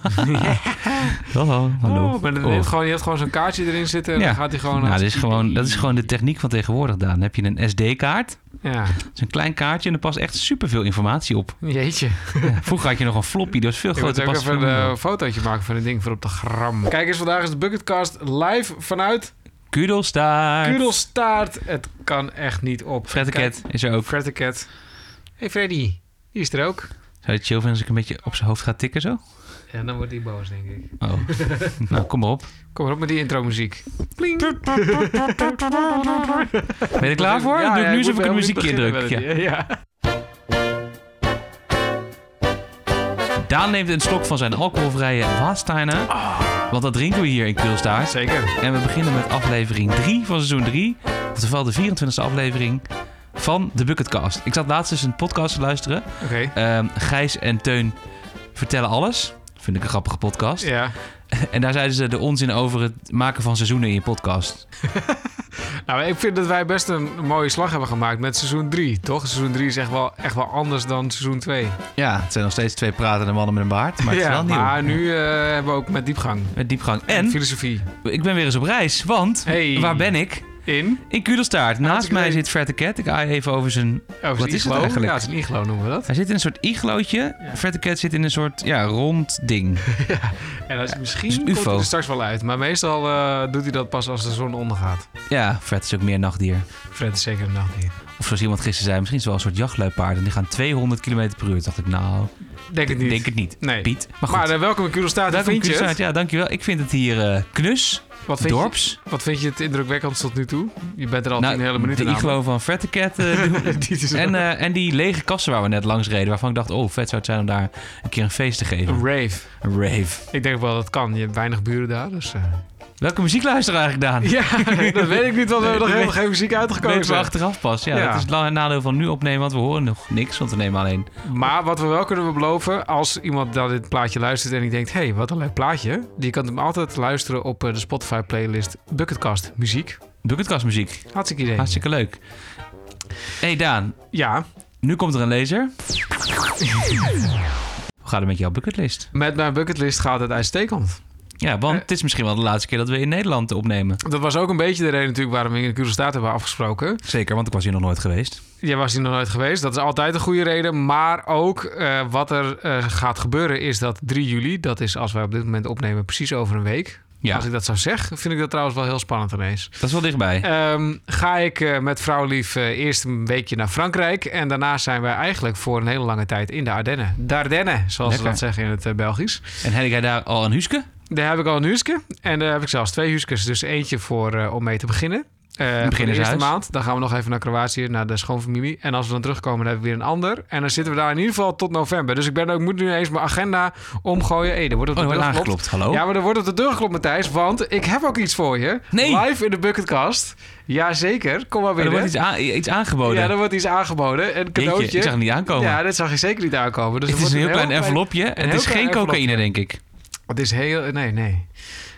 Hallo, hallo. Oh, maar dan Oh. gewoon, je hebt gewoon zo'n kaartje erin zitten en Ja. dan gaat hij gewoon... Nou, dat is, gewoon, dat is gewoon de techniek van tegenwoordig, Daan. Dan heb je een SD-kaart. Ja, Dat is een klein kaartje en er past echt superveel informatie op. jeetje. Ja, vroeger had je nog een floppy, dat was veel Ik moet groter. ook past even een op. fotootje maken van dit ding voor op de gram. Kijk eens, vandaag is de Bucketcast live vanuit Kudelstaart. Kudelstaart. Het kan echt niet op. Cat is er ook. Cat. Hey Freddy, die is er ook. Zou je het chill vinden als ik een beetje op zijn hoofd ga tikken zo? Ja, dan wordt hij boos, denk ik. Oh. nou, kom maar op. Kom maar op met die intro muziek. Pling. Ben je er klaar voor? Dan doe ik nu eens even een muziekje indruk. Ja. Ja. Daan neemt een slok van zijn alcoholvrije Wasteiner. Want dat drinken we hier in Kudelstaart. Zeker. En we beginnen met aflevering 3 van seizoen 3. Oftewel de 24e aflevering van de Bucketcast. Ik zat laatst eens een podcast te luisteren. Oké. Ehm, Gijs en Teun vertellen alles. Vind ik een grappige podcast. Ja. En daar zeiden ze de onzin over het maken van seizoenen in je podcast. Nou, ik vind dat wij best een mooie slag hebben gemaakt met seizoen 3, toch? Seizoen 3 is echt wel, echt wel anders dan seizoen 2. Ja, het zijn nog steeds twee pratende mannen met een baard. Maar het is ja, wel nieuw. maar nu eh, hebben we ook met diepgang. Met diepgang. En En filosofie. ik ben weer eens op reis. Want Hey. waar ben ik? In? In Kudelstaart. Naast mij zit Verte Cat. Ik ga even over zijn... Wat is het eigenlijk? Ja, het is een iglo noemen we dat. Hij zit in een soort iglootje. Ja. Verte Cat zit in een soort ja, rond ding. En dat is misschien een komt er straks wel uit. Maar meestal eh, doet hij dat pas als de zon ondergaat. Ja, Fred is ook meer nachtdier. Fred is zeker een nachtdier. Of zoals iemand gisteren zei, misschien is het wel een soort jachtluipaard. En die gaan 200 km per uur. Toen dacht ik, nou, Denk het niet. denk het niet. Nee. Piet. Maar goed. Maar eh, welkom in. Hoe Welkom vind je het? Ja, dankjewel. Ik vind het hier eh, knus, Wat vind, je, dorps. wat vind je het indrukwekkend tot nu toe? Je bent er al Nou, tien hele minuten de aan. iglo van Verte Cat. eh, en, en die lege kassen waar we net langs reden. Waarvan ik dacht, oh, vet zou het zijn om daar een keer een feest te geven. een rave. Een rave. Ik denk wel dat kan. Je hebt weinig buren daar, dus... Welke muziek luister je eigenlijk, Daan? Ja, dat weet ik niet, want we hebben nog helemaal geen muziek Weten we uitgekozen. achteraf pas. Ja, Ja. dat is het lange nadeel van nu opnemen, want we horen nog niks. Want we nemen alleen... Maar wat we wel kunnen beloven, als iemand naar dit plaatje luistert en die denkt... hé, hey, wat een leuk plaatje. Die kan hem altijd luisteren op eh, de Spotify-playlist Bucketcast Muziek. Bucketkast muziek. Hartstikke idee. Hartstikke leuk. hey Daan, Ja, nu komt er een lezer. Hoe gaat het met jouw bucketlist? met mijn bucketlist gaat het uitstekend. Ja, want Eh. het is misschien wel de laatste keer dat we in Nederland opnemen. Dat was ook een beetje de reden natuurlijk waarom we in de Kudelstaat hebben afgesproken. Zeker, want ik was hier nog nooit geweest. Jij was hier nog nooit geweest. Dat is altijd een goede reden. Maar ook eh, wat er eh, gaat gebeuren is dat 3 juli... dat is als wij op dit moment opnemen precies over een week... Ja, Als ik dat zou zeggen, vind ik dat trouwens wel heel spannend ineens. dat is wel dichtbij. Ehm, ga ik met vrouwlief eh, eerst een weekje naar Frankrijk. En daarna zijn we eigenlijk voor een hele lange tijd in de Ardennen. De Ardennen, zoals Lekker. ze dat zeggen in het Belgisch. En heb jij daar al een huske? Daar heb ik al een huske. En daar heb ik zelfs twee huskes. Dus eentje voor eh, om mee te beginnen. Eh, voor de eerste maand. Dan gaan we nog even naar Kroatië, naar de schoonfamilie. En als we dan terugkomen, dan hebben we weer een ander. En dan zitten we daar in ieder geval tot november. Dus ik, ben, ook- moet nu eens mijn agenda omgooien. Hé, er wordt op Oh, de er wordt deur geklopt. Hallo? Ja, maar er wordt op de deur geklopt, Matthijs. Want ik heb ook iets voor je. Nee. Live in de Bucketkast. Jazeker. Kom maar Oh, er binnen. wordt iets, aan- iets aangeboden. Ja, er wordt iets aangeboden. Een Jeetje, cadeautje. ik zag het niet aankomen. Ja, dit zag je zeker niet aankomen. Dus het er is een wordt heel klein envelopje. een Het heel is geen cocaïne, denk ik. Het is heel... Nee, nee.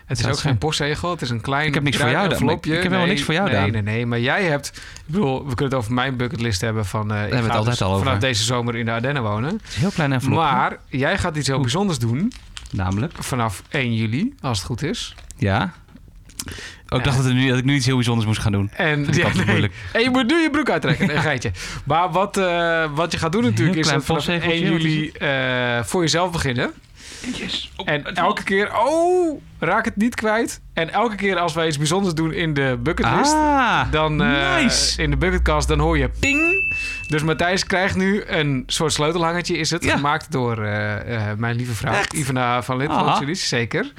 Het is ook geen postzegel. Het is een klein Ik heb niks voor jou dan. envelopje. Ik heb helemaal Nee, niks voor jou, nee, Daan. Nee, nee, Maar jij hebt... Ik bedoel, we kunnen het over mijn bucketlist hebben van... eh ik hebben het altijd dus al over. vanaf deze zomer in de Ardennen wonen. Het is een heel klein envelopje. Maar jij gaat iets heel Oeh. bijzonders doen. Namelijk? Vanaf 1 juli, als het goed is. Ja. Ik dacht dat, er nu, dat ik nu iets heel bijzonders moest gaan doen. En, altijd moeilijk. En je moet nu je broek uittrekken. Een geitje. Maar wat, eh, wat je gaat doen natuurlijk is dat vanaf 1 postzegeltje, wat is juli eh, voor jezelf beginnen. Yes. En elke keer... Oh, raak het niet kwijt. En elke keer als wij iets bijzonders doen in de bucketlist... Ah, dan eh, nice. in de bucketkast, dan hoor je ping. Dus Matthijs krijgt nu een soort sleutelhangertje. Is het Ja. gemaakt door eh, eh, mijn lieve vrouw, Echt? Ivana van. Lintvoort. Zeker.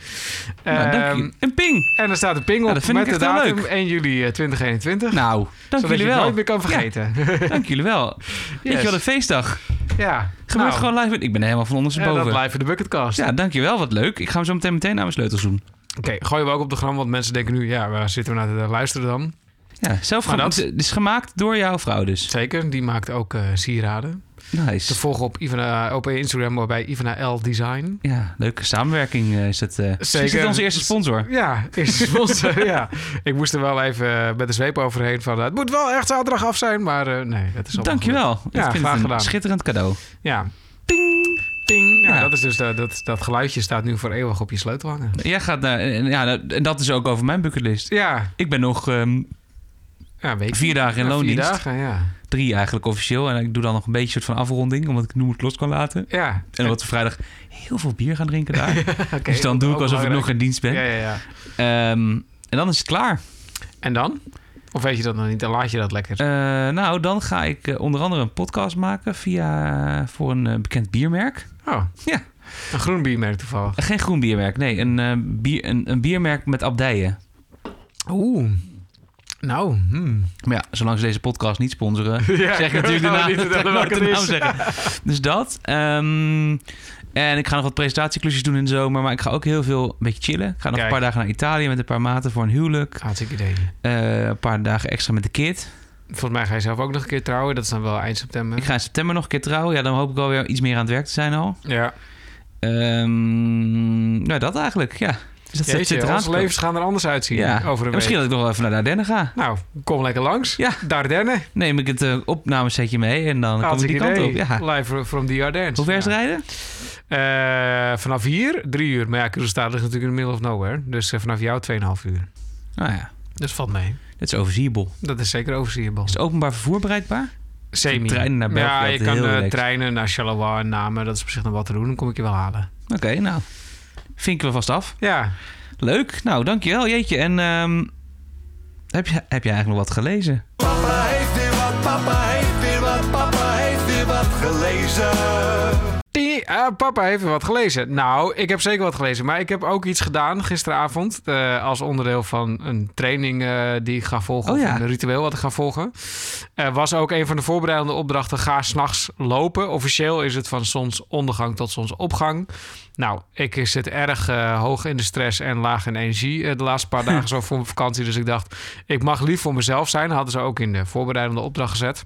Nou, dank Ehm. Een ping. en er staat een ping Ja, op dat vind met ik de datum leuk. 1 juli eh, 2021. Nou, dank zodat jullie je het wel. nooit meer kan vergeten. Ja, Dank jullie wel. Weet je wat een feestdag. ja. Gebeurt Nou, gewoon live. Ik ben helemaal van en ondersteboven. dat live in de bucketkast. Ja, dankjewel. Wat leuk. Ik ga hem zo meteen meteen naar mijn sleutels doen. Oké, gooien we ook op de gram, want mensen denken nu... ja, waar zitten we naar te luisteren dan? Ja, zelf Maar dat- is gemaakt door jouw vrouw dus. Zeker, die maakt ook eh, sieraden. Te Nice. volgen op, Ivana, op Instagram bij Ivana L Design. Ja, leuke samenwerking eh, is het. eh Is het onze eerste sponsor? Ja, is sponsor, ja. Ik moest er wel even met de zweep overheen van... het moet wel echt zaterdag af zijn, maar nee, het is allemaal Dankjewel. Ja, ik vind graag het een gedaan. schitterend cadeau. Ja. Ping, ping. Ja, Ja. Dat, is dus, dat, dat, dat geluidje staat nu voor eeuwig op je sleutel hangen. Jij gaat naar... en Ja, en dat is ook over mijn bucketlist. Ja, Ik ben nog ehm, ja weet vier dagen in ja, loondienst. Vier dagen, ja. Drie eigenlijk officieel. En ik doe dan nog een beetje soort van afronding, omdat ik nu het los kan laten. Ja, En we vrijdag heel veel bier gaan drinken daar. oké. dus dan doe ik alsof ik nog in dienst ben. Ja, ja, ja. Ehm, en dan is het klaar. En dan? Of weet je dat nog niet? Dan laat je dat lekker. Eh, nou, dan ga ik eh, onder andere een podcast maken via, voor een eh, bekend biermerk. Oh. Ja. Een groen biermerk toevallig. Eh, geen groen biermerk, nee. Een, eh, bier, een, een biermerk met abdijen. Oeh. Nou, hmm. Maar ja, zolang ze deze podcast niet sponsoren, Ja, zeg ik natuurlijk naam, niet nooit welke de het naam zeggen. Dus dat. Ehm, en ik ga nog wat presentatieklusjes doen in de zomer. Maar ik ga ook heel veel een beetje chillen. Ik ga nog Kijk. een paar dagen naar Italië met een paar maten voor een huwelijk. Hartstikke idee. Eh, een paar dagen extra met de kid. Volgens mij ga je zelf ook nog een keer trouwen. Dat is dan wel eind september. Ik ga in september nog een keer trouwen. Ja, dan hoop ik wel weer iets meer aan het werk te zijn al. Ja. Nou, dat eigenlijk, ja. Dus dat zit- zit Jeetje, eraan onze levens gaan er anders uitzien Ja. over een En misschien week. dat ik nog wel even naar de Ardennen ga. Nou, kom lekker langs. Ja. Dardenne. Neem ik het eh, opnamesetje mee en dan kom ik die kant op. Ja. Live from the Ardennes. Hoe ver is het rijden? Eh, vanaf hier drie uur. Maar ja, Kruisstad ligt natuurlijk in the middle of nowhere. Dus eh, vanaf jou 2,5 uur. Nou ja, Dus valt mee. dit is overzienbel. Dat is zeker overzienbaar. Is het openbaar vervoer bereikbaar? Semi. treinen naar België, Ja, je dat kan treinen naar Charleroi en Namen. Dat is op zich nog wat te doen. Dan kom ik je wel halen. Oké, nou. Vinken we vast af. Ja. Leuk. Nou, dankjewel. Jeetje. En ehm, heb, je, heb je eigenlijk nog wat gelezen? Papa heeft weer wat, papa heeft weer wat, papa heeft weer wat gelezen. Papa heeft wat gelezen. Nou, ik heb zeker wat gelezen. Maar ik heb ook iets gedaan gisteravond. eh, als onderdeel van een training eh, die ik ga volgen. Oh ja. Of een ritueel wat ik ga volgen. Was ook een van de voorbereidende opdrachten. Ga s'nachts lopen. Officieel is het van zonsondergang tot zonsopgang. Nou, ik zit erg eh, hoog in de stress en laag in energie de laatste paar dagen zo voor mijn vakantie. Dus ik dacht, ik mag lief voor mezelf zijn. Hadden ze ook in de voorbereidende opdracht gezet.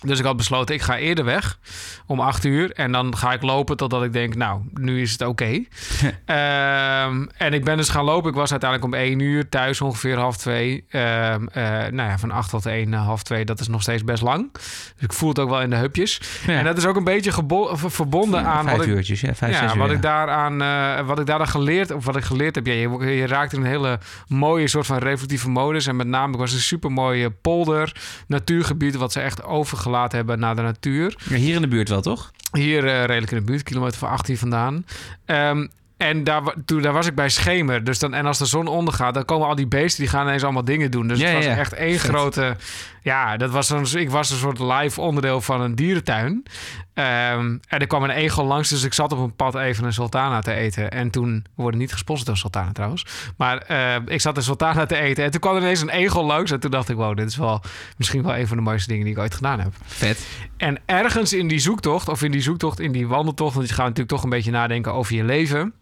Dus ik had besloten, ik ga eerder weg om acht uur. En dan ga ik lopen totdat ik denk, nou, nu is het oké. Ehm, en ik ben dus gaan lopen. Ik was uiteindelijk om één uur thuis, ongeveer half twee. Eh, nou ja, van acht tot één, eh, half twee, dat is nog steeds best lang. Dus ik voel het ook wel in de hupjes. Ja. En dat is ook een beetje verbonden aan Vijf wat ik, uurtjes, ja. Vijf, ja, zes uur. wat ik daaraan, eh, wat ik geleerd, of wat ik geleerd heb, ja, je, je raakt in een hele mooie soort van reflectieve modus. En met name, ik was een super mooie polder, natuurgebied, wat ze echt overgelaten hebben naar de natuur. Ja, hier in de buurt wel, toch? Hier eh, redelijk in de buurt, kilometer van 18 vandaan. Ehm, en daar, toen, daar was ik bij schemer. Dus dan, en als de zon ondergaat, dan komen al die beesten, die gaan ineens allemaal dingen doen. Dus Ja, het was ja, echt één grote... Ja, dat was een, ik was een soort live onderdeel van een dierentuin. Ehm, en er kwam een egel langs, dus ik zat op een pad even een sultana te eten. En toen, we worden niet gesponsord door sultana trouwens. Maar eh, ik zat een sultana te eten. En toen kwam er ineens een egel langs. En toen dacht ik, wow, dit is wel misschien wel een van de mooiste dingen die ik ooit gedaan heb. Vet. En ergens in die zoektocht, of in die zoektocht, in die wandeltocht, want je gaat natuurlijk toch een beetje nadenken over je leven.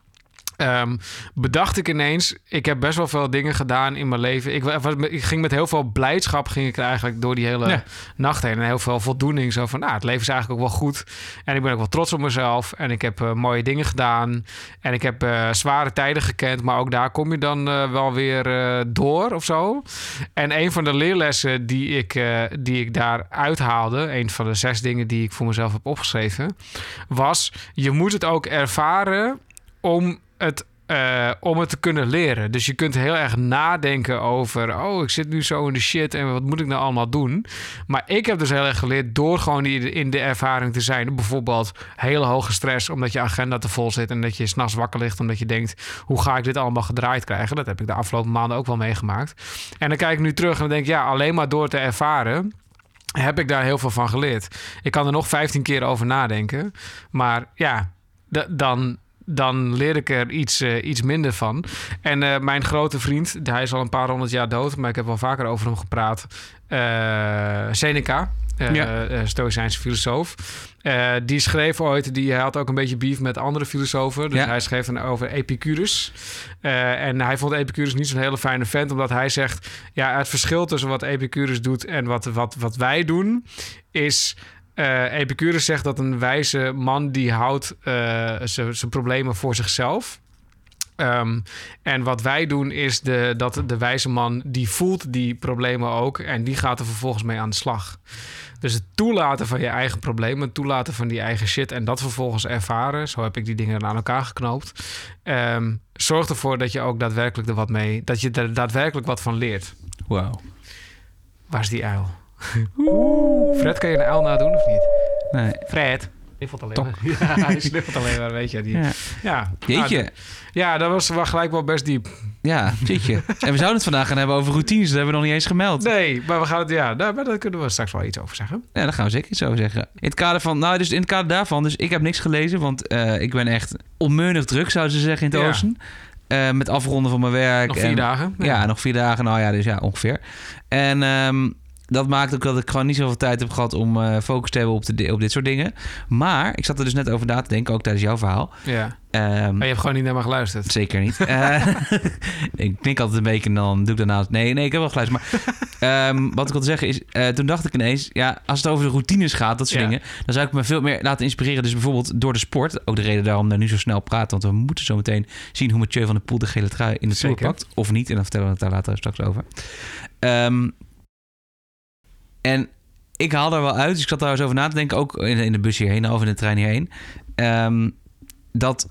Ehm, bedacht ik ineens, ik heb best wel veel dingen gedaan in mijn leven. Ik, ik ging met heel veel blijdschap ging ik eigenlijk door die hele Ja. nacht heen. En heel veel voldoening. Zo van, nou, het leven is eigenlijk ook wel goed. En ik ben ook wel trots op mezelf. En ik heb eh, mooie dingen gedaan. En ik heb eh, zware tijden gekend. Maar ook daar kom je dan eh, wel weer door of zo. En een van de leerlessen die ik, die ik daar uithaalde... een van de zes dingen die ik voor mezelf heb opgeschreven... was, je moet het ook ervaren om het... eh, om het te kunnen leren. Dus je kunt heel erg nadenken over... oh, ik zit nu zo in de shit en wat moet ik nou allemaal doen? Maar ik heb dus heel erg geleerd door gewoon in de ervaring te zijn. Bijvoorbeeld hele hoge stress omdat je agenda te vol zit... en dat je s'nachts wakker ligt omdat je denkt... hoe ga ik dit allemaal gedraaid krijgen? Dat heb ik de afgelopen maanden ook wel meegemaakt. En dan kijk ik nu terug en dan denk ik... ja, alleen maar door te ervaren heb ik daar heel veel van geleerd. Ik kan er nog 15 keer over nadenken. Maar ja, dan, dan leer ik er iets, eh, iets minder van. En eh, mijn grote vriend, hij is al een paar honderd jaar dood... maar ik heb wel vaker over hem gepraat. eh, Seneca, Ja. Stoïcijnse filosoof. Die schreef ooit, die hij had ook een beetje beef met andere filosofen. Dus Ja. hij schreef dan over Epicurus. En hij vond Epicurus niet zo'n hele fijne vent, omdat hij zegt: ja, het verschil tussen wat Epicurus doet en wat, wat, wat wij doen, is. Eh Epicurus zegt dat een wijze man die houdt eh, zijn problemen voor zichzelf. Ehm, en wat wij doen is de, dat de wijze man die voelt die problemen ook en die gaat er vervolgens mee aan de slag. Dus het toelaten van je eigen problemen, het toelaten van die eigen shit en dat vervolgens ervaren, zo heb ik die dingen aan elkaar geknoopt, ehm, zorgt ervoor dat je ook daadwerkelijk er wat mee, dat je er daadwerkelijk wat van leert. Wauw. Waar is die uil? Fred, kan je een uil nadoen of niet? Nee. Fred. Sniffelt alleen maar. Ja, hij sniffelt alleen maar, weet je. Die, Ja. ja. Jeetje. Nou, ja, dat was wel gelijk wel best diep. Ja, jeetje. En we zouden het vandaag gaan hebben over routines. Dat hebben we nog niet eens gemeld. Nee, maar we gaan het, ja, daar, maar daar kunnen we straks wel iets over zeggen. Ja, daar gaan we zeker iets over zeggen. In het kader van, nou, dus in het kader daarvan, dus ik heb niks gelezen, want eh, ik ben echt onmeunig druk, zouden ze zeggen in het Ja. oosten. Eh, met afronden van mijn werk. Nog vier en- dagen. Ja. nog vier dagen, nou ja, dus ja, ongeveer. En ehm, dat maakt ook dat ik gewoon niet zoveel tijd heb gehad om eh, focus te hebben op, de, op dit soort dingen. Maar ik zat er dus net over na te denken, ook tijdens jouw verhaal. ja. Ehm, Maar je hebt gewoon niet naar me geluisterd. Zeker niet. Eh, ik knik altijd een beetje en dan doe ik daarna... Nee, nee, ik heb wel geluisterd. Maar ehm, wat ik wilde zeggen is... eh, toen dacht ik ineens... Ja, als het over de routines gaat, dat soort Ja. dingen... dan zou ik me veel meer laten inspireren. Dus bijvoorbeeld door de sport. Ook de reden daarom daar nu zo snel praten. Want we moeten zo meteen zien hoe Mathieu van der Poel de gele trui in de Tour pakt. Of niet. En dan vertellen we het daar later straks over. Ehm, en ik haal er wel uit. Dus ik zat daar eens over na te denken. Ook in, in de bus hierheen of in de trein hierheen. ehm, dat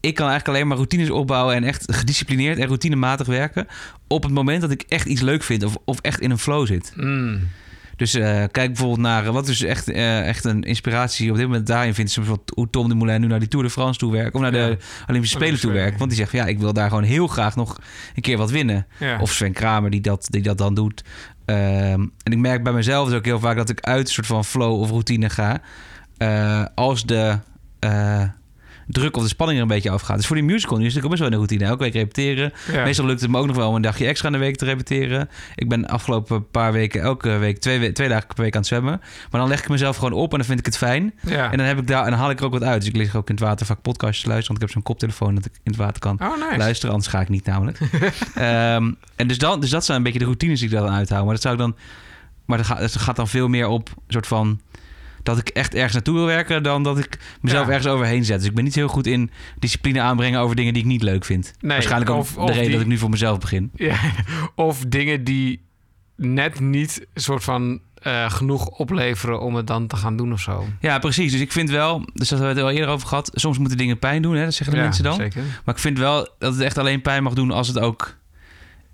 ik kan eigenlijk alleen maar routines opbouwen en echt gedisciplineerd en routinematig werken op het moment dat ik echt iets leuk vind of, of echt in een flow zit. Mm. Dus eh, kijk bijvoorbeeld naar, eh, wat is echt, eh, echt een inspiratie op dit moment daarin vindt, is bijvoorbeeld hoe Tom Dumoulin nu naar die Tour de France toe werkt of naar de. Olympische Spelen toe werkt. Want die zegt ja, ik wil daar gewoon heel graag nog een keer wat winnen. Ja. Of Sven Kramer die dat, die dat dan doet. Ehm, en ik merk bij mezelf dus ook heel vaak dat ik uit een soort van flow of routine ga. eh, als de eh, druk of de spanning er een beetje afgaat. Dus voor die musical nu is het ook best wel een routine. Elke week repeteren. Ja. Meestal lukt het me ook nog wel om een dagje extra in de week te repeteren. Ik ben de afgelopen paar weken elke week twee, we- twee dagen per week aan het zwemmen. Maar dan leg ik mezelf gewoon op en dan vind ik het fijn. ja. En dan, heb ik daar, en dan haal ik er ook wat uit. Dus ik lig ook in het water vaak podcastjes te luisteren. Want ik heb zo'n koptelefoon dat ik in het water kan Oh, nice. luisteren. Anders ga ik niet namelijk. Ehm, en dus, dan, dus dat zijn een beetje de routines die ik daar dan uithoud. Maar dat zou ik dan... Maar dat gaat, dat gaat dan veel meer op een soort van... Dat ik echt ergens naartoe wil werken dan dat ik mezelf Ja. ergens overheen zet. Dus ik ben niet heel goed in discipline aanbrengen over dingen die ik niet leuk vind. Nee, Waarschijnlijk ook of- de reden die- dat ik nu voor mezelf begin. Ja. Of dingen die net niet soort van eh, genoeg opleveren om het dan te gaan doen of zo. Ja, precies. Dus ik vind wel, dus dat hebben we het al eerder over gehad. Soms moeten dingen pijn doen, hè? dat zeggen de ja, mensen dan. Zeker. Maar ik vind wel dat het echt alleen pijn mag doen als het ook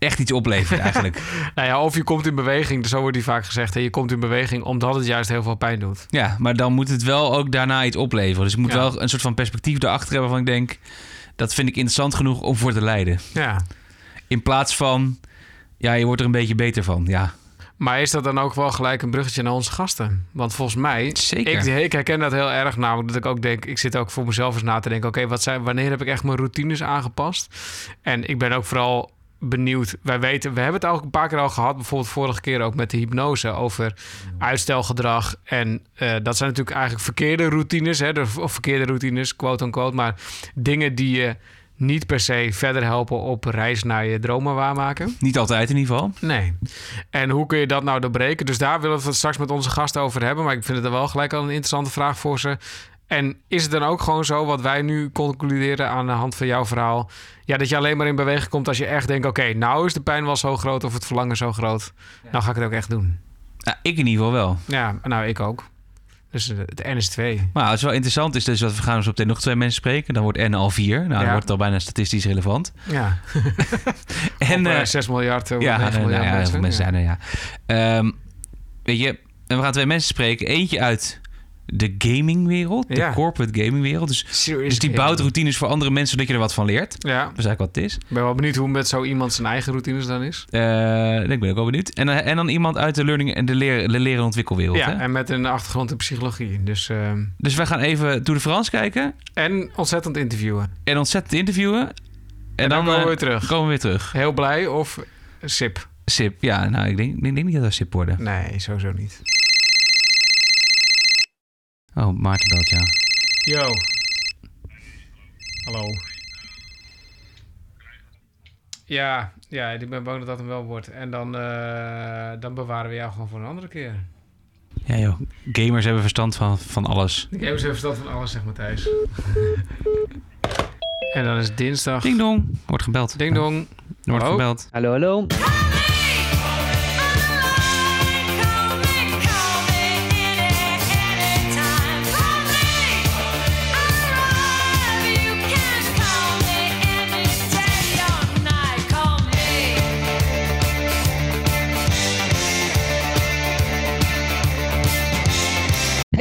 echt iets oplevert eigenlijk. Nou ja, of je komt in beweging, zo wordt die vaak gezegd. Hè, je komt in beweging omdat het juist heel veel pijn doet. ja, maar dan moet het wel ook daarna iets opleveren. Dus ik moet Ja. wel een soort van perspectief erachter hebben waarvan ik denk... dat vind ik interessant genoeg om voor te leiden. Ja. In plaats van, ja, je wordt er een beetje beter van. Ja, Maar is dat dan ook wel gelijk een bruggetje naar onze gasten? Want volgens mij, Zeker. ik, ik herken dat heel erg namelijk dat ik ook denk, ik zit ook voor mezelf eens na te denken, oké, wat zijn, wanneer heb ik echt mijn routines aangepast? En ik ben ook vooral benieuwd. Wij weten, we hebben het ook een paar keer al gehad, bijvoorbeeld vorige keer ook met de hypnose over uitstelgedrag. En eh, dat zijn natuurlijk eigenlijk verkeerde routines, hè, de- of verkeerde routines, quote unquote, maar dingen die je niet per se verder helpen op reis naar je dromen waarmaken. niet altijd in ieder geval. Nee. En hoe kun je dat nou doorbreken? Dus daar willen we het straks met onze gasten over hebben. Maar ik vind het er wel gelijk al een interessante vraag voor ze. En is het dan ook gewoon zo, wat wij nu concluderen aan de hand van jouw verhaal... Ja, dat je alleen maar in beweging komt als je echt denkt... oké, nou is de pijn wel zo groot of het verlangen zo groot. Nou ga ik het ook echt doen. Ja, ik in ieder geval wel. Ja, nou, ik ook. Dus eh, het N is 2. Maar het is wel interessant is dus dat we gaan zo meteen nog twee mensen spreken. Dan wordt N al vier. Nou, dan Ja. wordt het al bijna statistisch relevant. Ja, En, eh, 6 miljard, eh, ja, 9 nou miljard ja, heel veel mensen Ja. zijn er, ja. Ehm, weet je, en we gaan twee mensen spreken. Eentje uit de gamingwereld, de corporate gamingwereld. Dus, Serious dus die bouwt routines voor andere mensen, zodat je er wat van leert. Ja, Dat is eigenlijk wat het is. ik ben wel benieuwd hoe met zo iemand zijn eigen routines dan is. Eh, ik ben ook wel benieuwd. En, dan- en dan iemand uit de learning en de, leer, de leren- en ontwikkelwereld. Ja, hè? en met een achtergrond in psychologie. Dus, ehm, Dus wij gaan even Tour de France kijken en ontzettend interviewen. en ontzettend interviewen. En, En, dan, komen we eh, weer terug. komen we weer terug. Heel blij of sip? Sip, ja, nou, ik denk, ik denk niet dat we sip worden. Nee, sowieso niet. Oh, Maarten belt, ja. Yo. Hallo. Ja, ja, ik ben bang dat dat hem wel wordt. En dan, eh, dan bewaren we jou gewoon voor een andere keer. Ja, joh. Gamers hebben verstand van, van alles. Ik heb eens even verstand van alles, zeg Matthijs. En dan is dinsdag. Ding dong. Wordt gebeld. Ding dong. Wordt Hallo? gebeld. Hallo, hallo.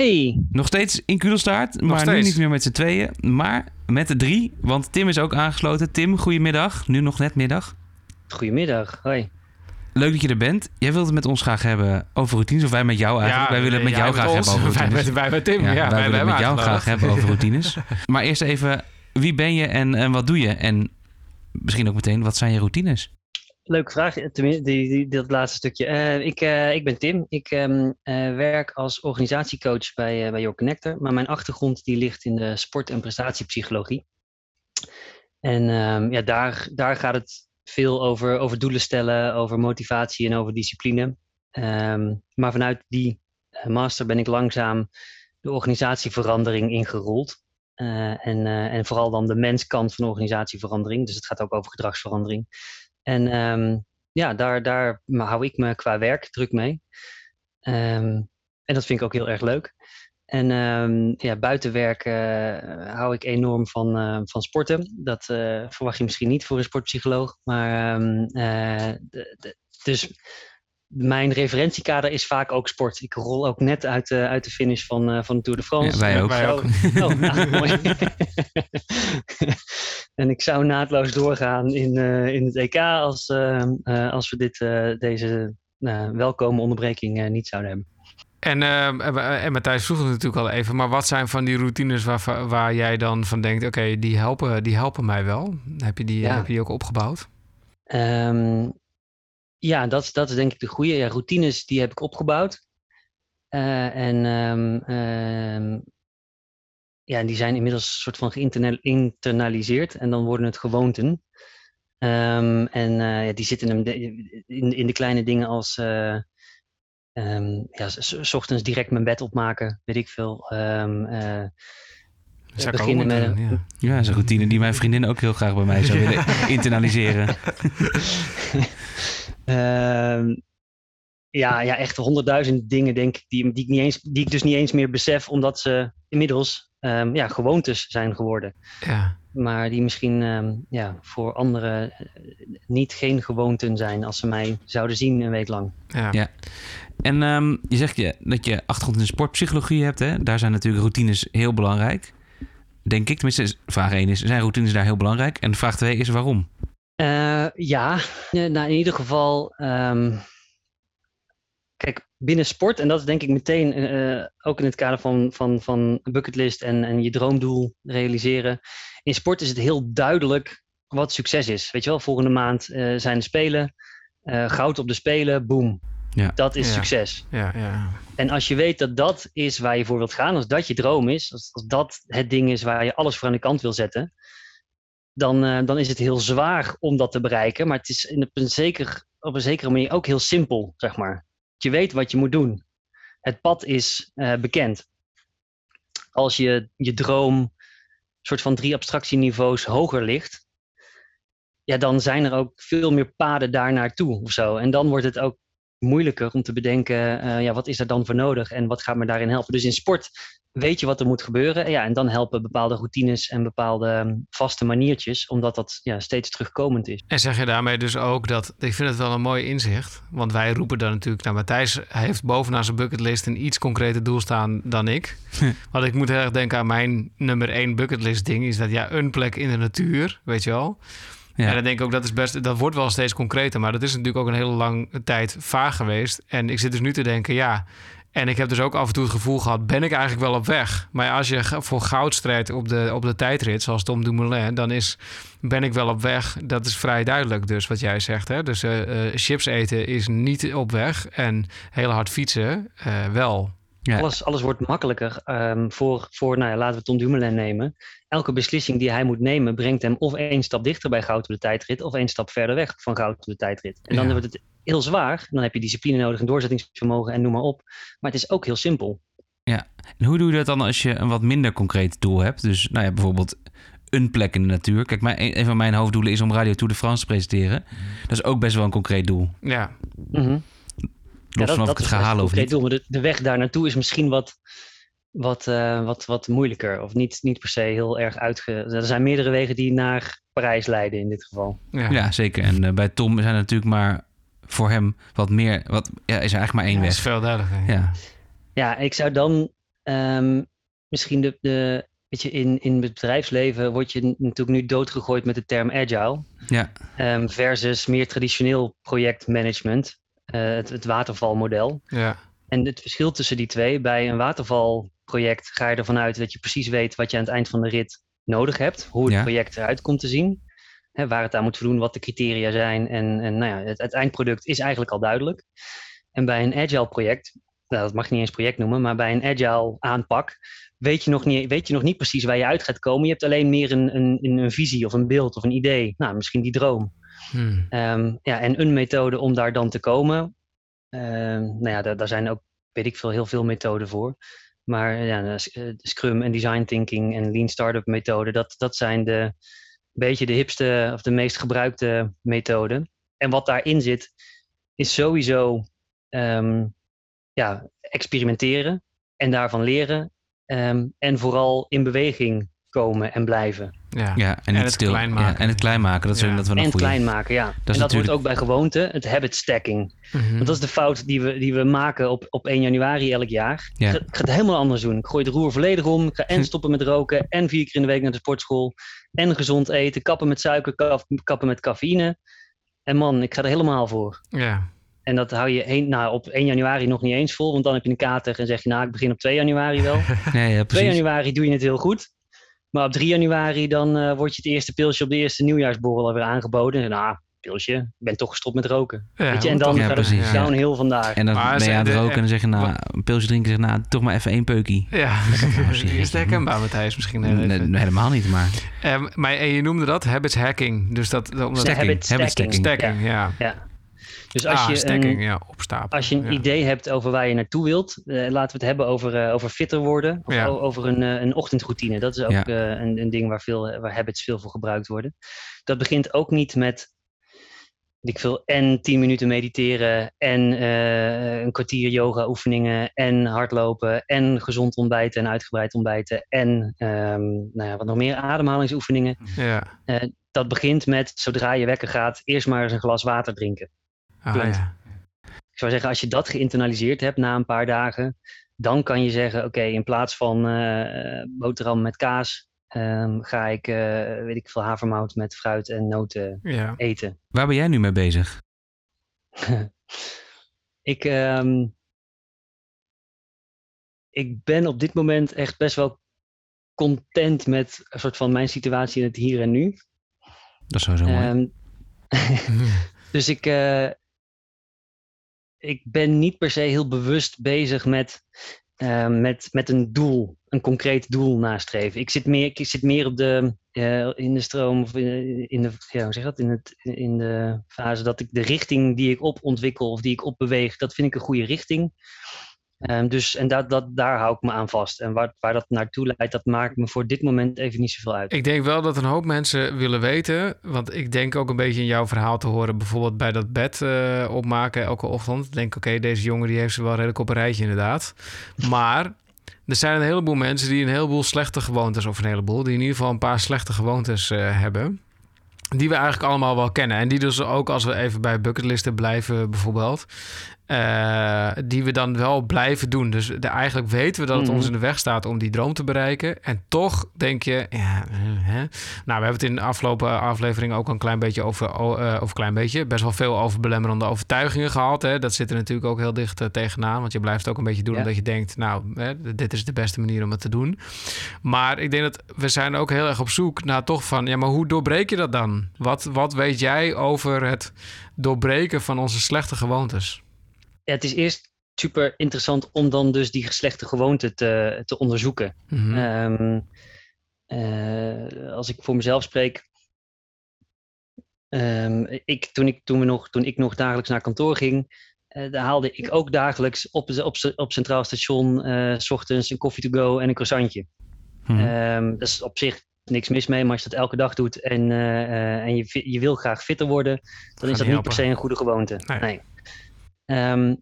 Hey, Nog steeds in Kudelstaart, maar nu niet meer met z'n tweeën, maar met de drie. Want Tim is ook aangesloten. Tim, goedemiddag. Nu nog net middag. goedemiddag. Hoi. Leuk dat je er bent. Jij wilt het met ons graag hebben over routines, of wij met jou eigenlijk. wij willen het met jou graag ons. hebben over Wij routines. met, wij met Tim. Ja, Ja, wij willen het met jou graag hebben over routines. maar eerst even, wie ben je en, en wat doe je? En misschien ook meteen, wat zijn je routines? Leuke vraag, tenminste, die, die, dat laatste stukje. Eh, ik, eh, ik ben Tim. Ik ehm, eh, werk als organisatiecoach bij, bij Your Connector. Maar mijn achtergrond die ligt in de sport- en prestatiepsychologie. En ehm, ja, daar, daar gaat het veel over, over doelen stellen, over motivatie en over discipline. Ehm, maar vanuit die master ben ik langzaam de organisatieverandering ingerold. En, en vooral dan de menskant van organisatieverandering. Dus het gaat ook over gedragsverandering. En ehm, ja, daar, daar hou ik me qua werk druk mee. Ehm, en dat vind ik ook heel erg leuk. En um, ja, buiten werk uh, hou ik enorm van, uh, van sporten. Dat uh, verwacht je misschien niet voor een sportpsycholoog. Maar de, dus mijn referentiekader is vaak ook sport. Ik rol ook net uit de, uit de finish van, van de Tour de France. Ja, wij ook. Wij ook. Oh, nou, mooi. en ik zou naadloos doorgaan in, uh, in het EK als, uh, uh, als we dit, deze welkome onderbreking niet zouden hebben. En, en Matthijs vroeg het natuurlijk al even, maar wat zijn van die routines waar, waar jij dan van denkt, oké, okay, die, helpen, die helpen mij wel? Heb je die, ja. heb je die ook opgebouwd? Um, ja, dat, dat is denk ik de goede. Ja, routines die heb ik opgebouwd. en um, um, ja, die zijn inmiddels een soort van geïnternaliseerd en dan worden het gewoonten. Um, en uh, ja, die zitten hem in, in de kleine dingen als uh, um, ja, s ochtends direct mijn bed opmaken, weet ik veel. Um, uh, beginnen met een, ja. ja, dat is een routine die mijn vriendin ook heel graag bij mij zou willen internaliseren. ja, ja, echt honderdduizend dingen denk ik die, die, ik niet eens, die ik dus niet eens meer besef, omdat ze inmiddels um, ja, gewoontes zijn geworden. Ja. Maar die misschien um, ja, voor anderen niet geen gewoonten zijn als ze mij zouden zien een week lang. Ja. ja. En um, je zegt je, dat je achtergrond in sportpsychologie hebt. Hè? Daar zijn natuurlijk routines heel belangrijk. Denk ik. Tenminste, vraag 1 is, zijn routines daar heel belangrijk? En vraag 2 is waarom? Uh, ja, nou, in ieder geval... Kijk, binnen sport, en dat is denk ik meteen uh, ook in het kader van, van, van bucketlist en, en je droomdoel realiseren. In sport is het heel duidelijk wat succes is. Weet je wel, volgende maand uh, zijn de Spelen, uh, goud op de Spelen, boom. Ja. Dat is Ja. succes. Ja, ja. En als je weet dat dat is waar je voor wilt gaan, als dat je droom is, als, als dat het ding is waar je alles voor aan de kant wil zetten, dan, uh, dan is het heel zwaar om dat te bereiken. Maar het is in een zeker, op een zekere manier ook heel simpel, zeg maar. Je weet wat je moet doen. Het pad is uh, bekend. Als je je droom soort van drie abstractieniveaus hoger ligt, ja, dan zijn er ook veel meer paden daar naartoe of zo. En dan wordt het ook moeilijker om te bedenken, uh, ja, wat is er dan voor nodig en wat gaat me daarin helpen. Dus in sport weet je wat er moet gebeuren. Ja, en dan helpen bepaalde routines en bepaalde um, vaste maniertjes, omdat dat ja, steeds terugkomend is. En zeg je daarmee dus ook dat, ik vind het wel een mooi inzicht, want wij roepen dan natuurlijk, nou Matthijs heeft bovenaan zijn bucketlist een iets concreter doel staan dan ik. Want ik moet heel erg denken aan mijn nummer één bucketlist ding, is dat ja, een plek in de natuur, weet je wel. Ja. En dan denk ik ook, dat is best, dat wordt wel steeds concreter, maar dat is natuurlijk ook een hele lange tijd vaag geweest. En ik zit dus nu te denken, ja, en ik heb dus ook af en toe het gevoel gehad, ben ik eigenlijk wel op weg? Maar als je voor goud strijdt op de, op de tijdrit, zoals Tom Dumoulin, dan is, ben ik wel op weg. Dat is vrij duidelijk dus, wat jij zegt. Hè? Dus uh, uh, chips eten is niet op weg en heel hard fietsen uh, wel. Ja. Alles, alles wordt makkelijker um, voor, voor, nou ja, laten we Tom Dumoulin nemen. Elke beslissing die hij moet nemen, brengt hem of één stap dichter bij goud op de tijdrit, of één stap verder weg van goud op de tijdrit. En dan ja. wordt het heel zwaar. Dan heb je discipline nodig, een doorzettingsvermogen en noem maar op. Maar het is ook heel simpel. Ja, en hoe doe je dat dan als je een wat minder concreet doel hebt? Dus nou ja, bijvoorbeeld een plek in de natuur. Kijk, mijn, een van mijn hoofddoelen is om Radio Tour de France te presenteren. Dat is ook best wel een concreet doel. Ja, Mhm. Los Ja, dat- van of dat ik het ga halen of concreet niet. doel, maar de, de weg daar naartoe is misschien wat, wat, eh, wat, wat moeilijker. Of niet, niet per se heel erg uitge... Er zijn meerdere wegen die naar Parijs leiden in dit geval. ja. Ja, zeker. En eh, bij Tom zijn er natuurlijk maar voor hem wat meer... Wat, ja, is er eigenlijk maar één dat weg. is veel duidelijker. Ja. Ja, ik zou dan ehm, misschien de, de weet je, in, in het bedrijfsleven word je natuurlijk nu doodgegooid met de term agile. Ja. ehm, versus meer traditioneel projectmanagement, eh, het, het watervalmodel. Ja, En het verschil tussen die twee, bij een watervalproject ga je ervan uit dat je precies weet wat je aan het eind van de rit nodig hebt, hoe het Ja. project eruit komt te zien, hè, waar het aan moet voldoen, wat de criteria zijn. En, en nou ja, het, het eindproduct is eigenlijk al duidelijk. En bij een agile project, nou, dat mag je niet eens project noemen, maar bij een agile aanpak weet je nog niet, weet je nog niet precies waar je uit gaat komen. Je hebt alleen meer een, een, een visie of een beeld of een idee. Nou, misschien die droom. Hm. Ehm, ja, en een methode om daar dan te komen. ehm, nou ja, daar, daar zijn ook, weet ik veel, heel veel methoden voor. Maar ja, eh, Scrum en Design Thinking en Lean Startup methode, dat, dat zijn de beetje de hipste of de meest gebruikte methoden. En wat daarin zit, is sowieso ehm, ja, experimenteren en daarvan leren. ehm, en vooral in beweging komen en blijven. ja. Ja, en, het stil. klein Ja, maken. en het klein maken, dat is, Ja. dat we nog En goeie. klein maken, ja. en dat natuurlijk- wordt ook bij gewoonte het habit stacking. Mhm. Want dat is de fout die we, die we maken op, op 1 januari elk jaar. Ja. Ik, ga, ik ga het helemaal anders doen. Ik gooi het roer volledig om. Ik ga en stoppen met roken. En vier keer in de week naar de sportschool. En gezond eten. Kappen met suiker. kaf- Kappen met cafeïne. En man, ik ga er helemaal voor. ja. En dat hou je één, nou, op 1 januari nog niet eens vol. Want dan heb je een kater en zeg je, nou, ik begin op 2 januari wel. Nee, ja, 2 precies. januari doe je het heel goed. Maar op 3 januari dan eh wordt je het eerste pilsje op de eerste nieuwjaarsborrel alweer aangeboden. En, nou, pilsje, ik ben toch gestopt met roken. Ja, Weet je, en dan Ja, gaat het precies, ja. downhill vandaar. En dan Maar ben je aan het de- roken en dan zeg je, nou, een pilsje drinken, zeg nou, toch maar even één peukie. Ja, serieus. is het herkenbaar, Matthijs, misschien? heel Nee, helemaal niet, maar Ehm, maar en je noemde dat habits hacking. Dus dat, dat omdat Stacking. habit Habit stacking. stacking. stacking, ja. Dus als ah, je stacking, een, ja, opstapelen. als je een ja. idee hebt over waar je naartoe wilt, eh, laten we het hebben over, eh, over fitter worden. Of Ja. over een, eh, een ochtendroutine. Dat is ook een, een ding waar, veel, waar habits veel voor gebruikt worden. Dat begint ook niet met ik veel, en 10 minuten mediteren en een kwartier yoga oefeningen en hardlopen en gezond ontbijten en uitgebreid ontbijten en ehm, nou ja, wat nog meer ademhalingsoefeningen. Ja. Dat begint met zodra je wekker gaat, eerst maar eens een glas water drinken. Ah, ja. Ik zou zeggen, als je dat geïnternaliseerd hebt na een paar dagen, dan kan je zeggen: Oké, in plaats van eh, boterham met kaas, ehm, ga ik, eh, weet ik veel, havermout met fruit en noten ja. eten. waar ben jij nu mee bezig? ik, ehm, ik ben op dit moment echt best wel content met een soort van mijn situatie in het hier en nu. Dat is sowieso mooi. Ehm, Dus ik, eh, ik ben niet per se heel bewust bezig met, eh, met, met een doel, een concreet doel nastreven. Ik zit meer, ik zit meer op de, eh, in de stroom, of in, in de, hoe zeg dat? In, het, in de fase dat ik de richting die ik op ontwikkel of die ik opbeweeg, dat vind ik een goede richting. Ehm, dus, en dat, dat, daar hou ik me aan vast. En waar, waar dat naartoe leidt, dat maakt me voor dit moment even niet zoveel uit. Ik denk wel dat een hoop mensen willen weten. Want ik denk ook een beetje in jouw verhaal te horen. Bijvoorbeeld bij dat bed eh, opmaken elke ochtend. Ik denk, oké, deze jongen die heeft ze wel redelijk op een rijtje inderdaad. Maar er zijn een heleboel mensen die een heleboel slechte gewoontes... of een heleboel, die in ieder geval een paar slechte gewoontes eh, hebben... Die we eigenlijk allemaal wel kennen. En die dus ook als we even bij bucketlisten blijven bijvoorbeeld... eh, die we dan wel blijven doen. Dus de, eigenlijk weten we dat het Mhm. ons in de weg staat om die droom te bereiken. En toch denk je, ja, hè? Nou, we hebben het in de afgelopen aflevering ook een klein beetje over, o- eh, over klein beetje, best wel veel over belemmerende overtuigingen gehad. Hè? Dat zit er natuurlijk ook heel dicht eh, tegenaan, want je blijft ook een beetje doen Ja. omdat je denkt, nou, hè, dit is de beste manier om het te doen. Maar ik denk dat we zijn ook heel erg op zoek naar toch van, ja, maar hoe doorbreek je dat dan? Wat, wat weet jij over het doorbreken van onze slechte gewoontes? Ja, het is eerst super interessant om dan dus die slechte gewoonte te, te onderzoeken. Mhm. Ehm, eh, als ik voor mezelf spreek. ehm, ik, toen, ik, toen, we nog, toen ik nog dagelijks naar kantoor ging, eh, daar haalde ik ook dagelijks op, op, op Centraal Station eh, s ochtends een koffie to go en een croissantje. Hm. Ehm, dat is op zich niks mis mee. Maar als je dat elke dag doet en, en je, je wil graag fitter worden, dan is dat niet niet helpen. per se een goede gewoonte. Nee. Nee. Ehm,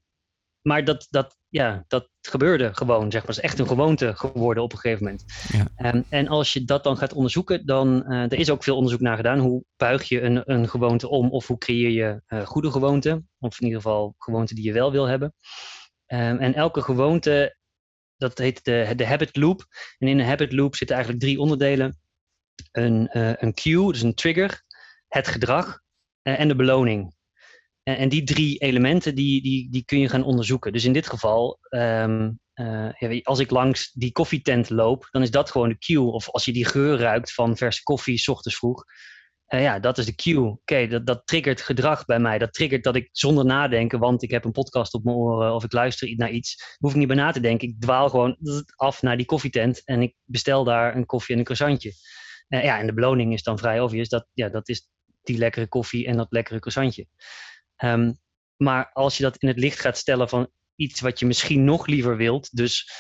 maar dat, dat, ja, dat gebeurde gewoon, zeg maar. Het is echt een gewoonte geworden op een gegeven moment. Ja. Ehm, en als je dat dan gaat onderzoeken, dan eh, er is ook veel onderzoek naar gedaan. Hoe buig je een, een gewoonte om of hoe creëer je eh, goede gewoonten? Of in ieder geval gewoonten die je wel wil hebben. Ehm, en elke gewoonte, dat heet de, de habit loop. En in een habit loop zitten eigenlijk drie onderdelen. Een, eh, een cue, dus een trigger, het gedrag en de beloning. En, die drie elementen, die, die, die kun je gaan onderzoeken. Dus in dit geval, ehm, eh, als ik langs die koffietent loop, dan is dat gewoon de cue. Of als je die geur ruikt van verse koffie, s ochtends vroeg. eh, ja, dat is de cue. Oké, dat, dat triggert gedrag bij mij. Dat triggert dat ik zonder nadenken, want ik heb een podcast op mijn oren of ik luister naar iets, hoef ik niet bij na te denken. Ik dwaal gewoon af naar die koffietent en ik bestel daar een koffie en een croissantje. Eh, ja, en de beloning is dan vrij obvious. Dat, ja, dat is die lekkere koffie en dat lekkere croissantje. Ehm, maar als je dat in het licht gaat stellen van iets wat je misschien nog liever wilt, dus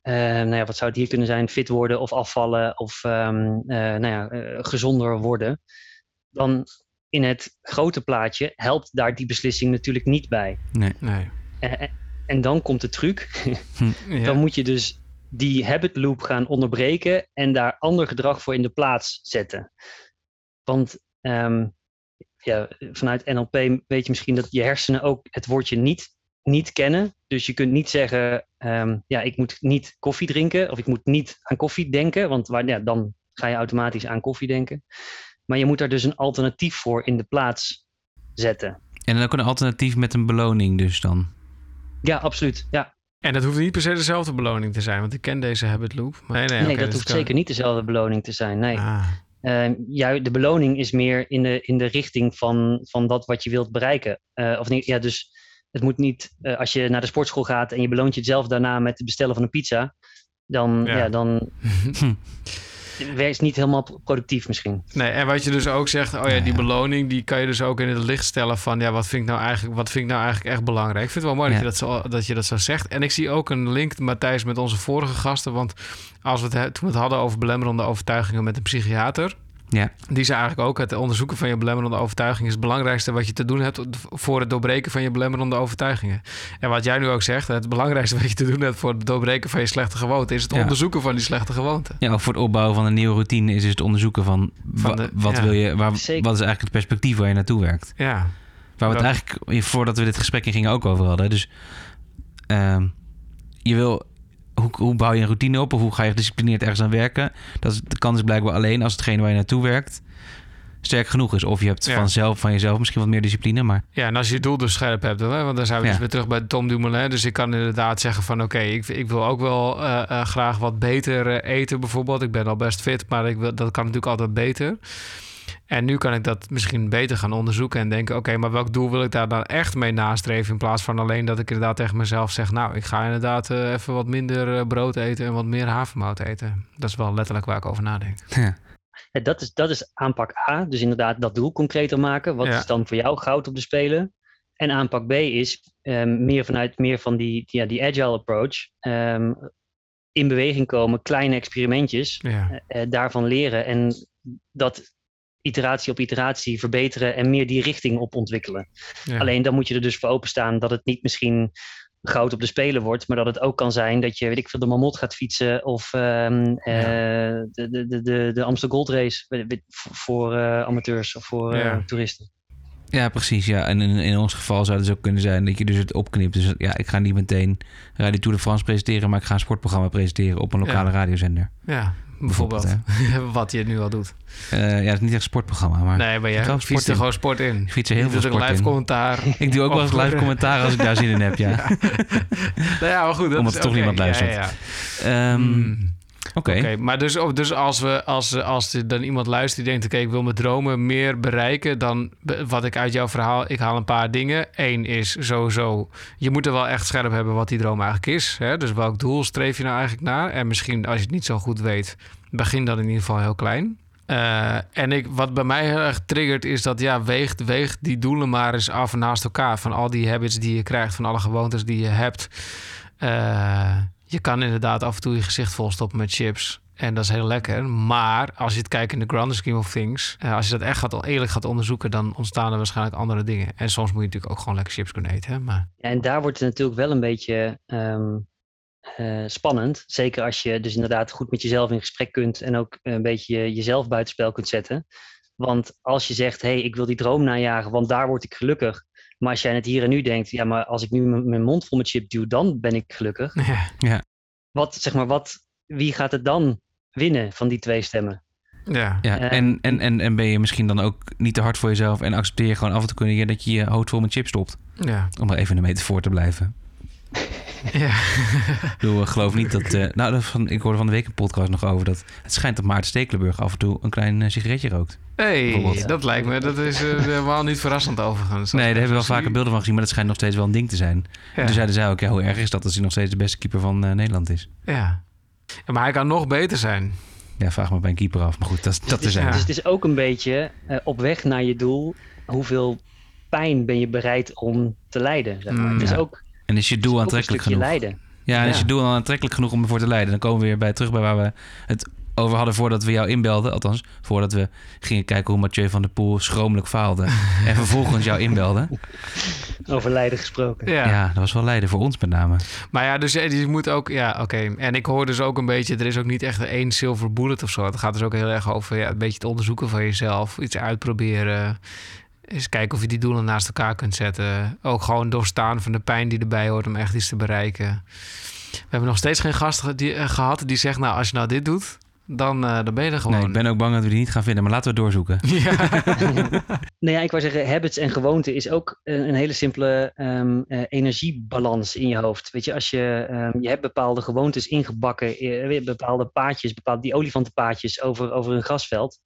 eh, nou ja, wat zou het hier kunnen zijn? Fit worden of afvallen of ehm, eh, nou ja, eh, gezonder worden. Dan in het grote plaatje helpt daar die beslissing natuurlijk niet bij. Nee. Nee. Eh, en dan komt de truc. Ja. Dan moet je dus die habit loop gaan onderbreken en daar ander gedrag voor in de plaats zetten. Want ehm, ja, vanuit NLP weet je misschien dat je hersenen ook het woordje niet, niet kennen. Dus je kunt niet zeggen, ehm, ja, ik moet niet koffie drinken of ik moet niet aan koffie denken, want waar, ja, dan ga je automatisch aan koffie denken. Maar je moet daar dus een alternatief voor in de plaats zetten. En dan ook een alternatief met een beloning dus dan. Ja, absoluut. Ja. En dat hoeft niet per se dezelfde beloning te zijn, want ik ken deze habit loop. Nee, nee, Nee, dat hoeft kan- zeker niet dezelfde beloning te zijn. Nee. Ah, Uh, de beloning is meer in de, in de richting van, van dat wat je wilt bereiken. Uh, of niet, ja, dus het moet niet, uh, als je naar de sportschool gaat en je beloont jezelf daarna met het bestellen van een pizza, dan, Ja. ja. dan het niet helemaal pro- productief misschien. Nee, en wat je dus ook zegt, oh ja, die beloning, die kan je dus ook in het licht stellen van, ja, wat vind ik nou eigenlijk, wat vind ik nou eigenlijk echt belangrijk? Ik vind het wel mooi Ja. dat, je dat, zo, dat je dat zo zegt. En ik zie ook een link, Matthijs, met onze vorige gasten, want als we het, he- toen we het hadden over belemmerende overtuigingen met een psychiater, Ja, die zei eigenlijk ook, het onderzoeken van je belemmerende overtuigingen is het belangrijkste wat je te doen hebt voor het doorbreken van je belemmerende overtuigingen. En wat jij nu ook zegt, het belangrijkste wat je te doen hebt voor het doorbreken van je slechte gewoonte, is het Ja. onderzoeken van die slechte gewoonte. ja ook voor het opbouwen van een nieuwe routine is dus het onderzoeken van, Van wa- de- wat ja. wil je, waar, wat is eigenlijk het perspectief waar je naartoe werkt. Ja, Waar we het eigenlijk, voordat we dit gesprek in gingen, ook over hadden. Dus ehm, je wil, hoe, hoe bouw je een routine op? Of hoe ga je gedisciplineerd ergens aan werken? Dat is, de kans is blijkbaar alleen als hetgene waar je naartoe werkt sterk genoeg is. Of je hebt Ja. vanzelf, van jezelf misschien wat meer discipline. Maar Ja, en als je je doel dus scherp hebt, hè, want dan zijn we Ja. dus weer terug bij Tom Dumoulin. Dus ik kan inderdaad zeggen van oké, ik, ik wil ook wel eh, eh, graag wat beter eh, eten bijvoorbeeld. Ik ben al best fit, maar ik wil, dat kan natuurlijk altijd beter. En nu kan ik dat misschien beter gaan onderzoeken en denken... oké, maar welk doel wil ik daar dan echt mee nastreven... in plaats van alleen dat ik inderdaad tegen mezelf zeg... nou, ik ga inderdaad eh, even wat minder eh, brood eten en wat meer havermout eten. Dat is wel letterlijk waar ik over nadenk. ja, Ja, dat, is, dat is aanpak A. Dus inderdaad dat doel concreter maken. Wat Ja. is dan voor jou goud op de spelen? En aanpak B is ehm, meer vanuit meer van die, ja, die agile approach. ehm, in beweging komen, kleine experimentjes. Ja, eh, daarvan leren en dat iteratie op iteratie verbeteren en meer die richting op ontwikkelen. ja. Alleen dan moet je er dus voor openstaan dat het niet misschien goud op de spelen wordt, maar dat het ook kan zijn dat je, weet ik veel, de Mamot gaat fietsen of eh, de, de, de, de, de Amsterdam Gold Race voor, eh, amateurs of voor eh, toeristen. ja, precies. Ja. En in, in ons geval zou het dus ook kunnen zijn dat je dus het opknipt. Dus ja, ik ga niet meteen Radio Tour de France presenteren... maar ik ga een sportprogramma presenteren op een lokale Ja. radiozender. ja bijvoorbeeld. Bijvoorbeeld, wat je nu al doet. Eh, ja, het is niet echt een sportprogramma, maar Nee, maar hou fietst er gewoon sport in. ik fiets er heel Je veel sport live in. commentaar. Ik doe ook wel eens live commentaar als ik daar zin in heb, ja. Nou ja, maar goed. Dat Omdat is er toch oké. niemand luistert. Ja, ja. Ehm, Hmm. Oké. Maar dus, dus als, we, als, als er dan iemand luistert die denkt... oké, ik wil mijn dromen meer bereiken... dan wat ik uit jouw verhaal... ik haal een paar dingen. Eén is sowieso... je moet er wel echt scherp hebben wat die droom eigenlijk is. Hè? Dus welk doel streef je nou eigenlijk naar? En misschien als je het niet zo goed weet... begin dan in ieder geval heel klein. Eh, en ik, wat bij mij heel erg triggert is dat... ja, weeg, weeg die doelen maar eens af naast elkaar... van al die habits die je krijgt... van alle gewoontes die je hebt... Eh, je kan inderdaad af en toe je gezicht volstoppen met chips. En dat is heel lekker. Maar als je het kijkt in de grand scheme of things, eh, als je dat echt gaat, eerlijk gaat onderzoeken, dan ontstaan er waarschijnlijk andere dingen. En soms moet je natuurlijk ook gewoon lekker chips kunnen eten. Hè? En daar wordt het natuurlijk wel een beetje ehm, eh, spannend. Zeker als je dus inderdaad goed met jezelf in gesprek kunt en ook een beetje je- jezelf buitenspel kunt zetten. Want als je zegt, hé, hey, ik wil die droom najagen, want daar word ik gelukkig. Maar als jij het hier en nu denkt, ja, maar als ik nu mijn mond vol met chip duw, dan ben ik gelukkig. ja, Wat, zeg maar, wat, wie gaat het dan winnen van die twee stemmen? ja. Ja, Eh, en, en, en, en ben je misschien dan ook niet te hard voor jezelf en accepteer je gewoon af en toe kunnen je dat je je hoofd vol met chips stopt. ja. Om er even in de metafoor te blijven. Ja. Ik bedoel, ik geloof niet dat... eh, nou, dat van, ik hoorde van de week een podcast nog over dat... Het schijnt dat Maarten Stekelenburg af en toe een klein eh, sigaretje rookt. Hey, dat lijkt me, dat is eh, helemaal niet verrassend overigens. Nee, daar hebben we wel vaker beelden van gezien, maar dat schijnt nog steeds wel een ding te zijn. Ja. Toen zeiden zij ook, ja, hoe erg is dat als hij nog steeds de beste keeper van eh, Nederland is? Ja. Ja, Maar hij kan nog beter zijn. Ja, vraag maar bij een keeper af. Maar goed, dat, is- dat dus, is het is- zijn. dus het is ook een beetje eh, op weg naar je doel. Hoeveel pijn ben je bereid om te lijden? Zeg maar. Mm, het is ja. ook, En is je doel is aantrekkelijk genoeg? lijden. Ja, en is Ja. je doel dan aantrekkelijk genoeg om ervoor te leiden? Dan komen we weer bij terug bij waar we het over hadden voordat we jou inbelden. Althans, voordat we gingen kijken hoe Mathieu van der Poel schromelijk faalde. en vervolgens jou inbelden. Over lijden gesproken. Ja. Ja. dat was wel lijden voor ons met name. Maar ja, dus eh, je moet ook, ja, oké. En ik hoor dus ook een beetje, er is ook niet echt één silver bullet of zo. Het gaat dus ook heel erg over ja, een beetje het onderzoeken van jezelf, iets uitproberen. Eens kijken of je die doelen naast elkaar kunt zetten. Ook gewoon doorstaan van de pijn die erbij hoort om echt iets te bereiken. We hebben nog steeds geen gast die, eh, gehad die zegt, nou, als je nou dit doet, dan, eh, dan ben je er gewoon. Nee, ik ben ook bang dat we die niet gaan vinden. Maar laten we doorzoeken. Ja. Nou ja, ik wou zeggen, habits en gewoonten is ook een, een hele simpele ehm, eh, energiebalans in je hoofd. Weet je, als je, ehm, je hebt bepaalde gewoontes ingebakken, eh, bepaalde paadjes, bepaalde die olifantenpaadjes over, over een grasveld.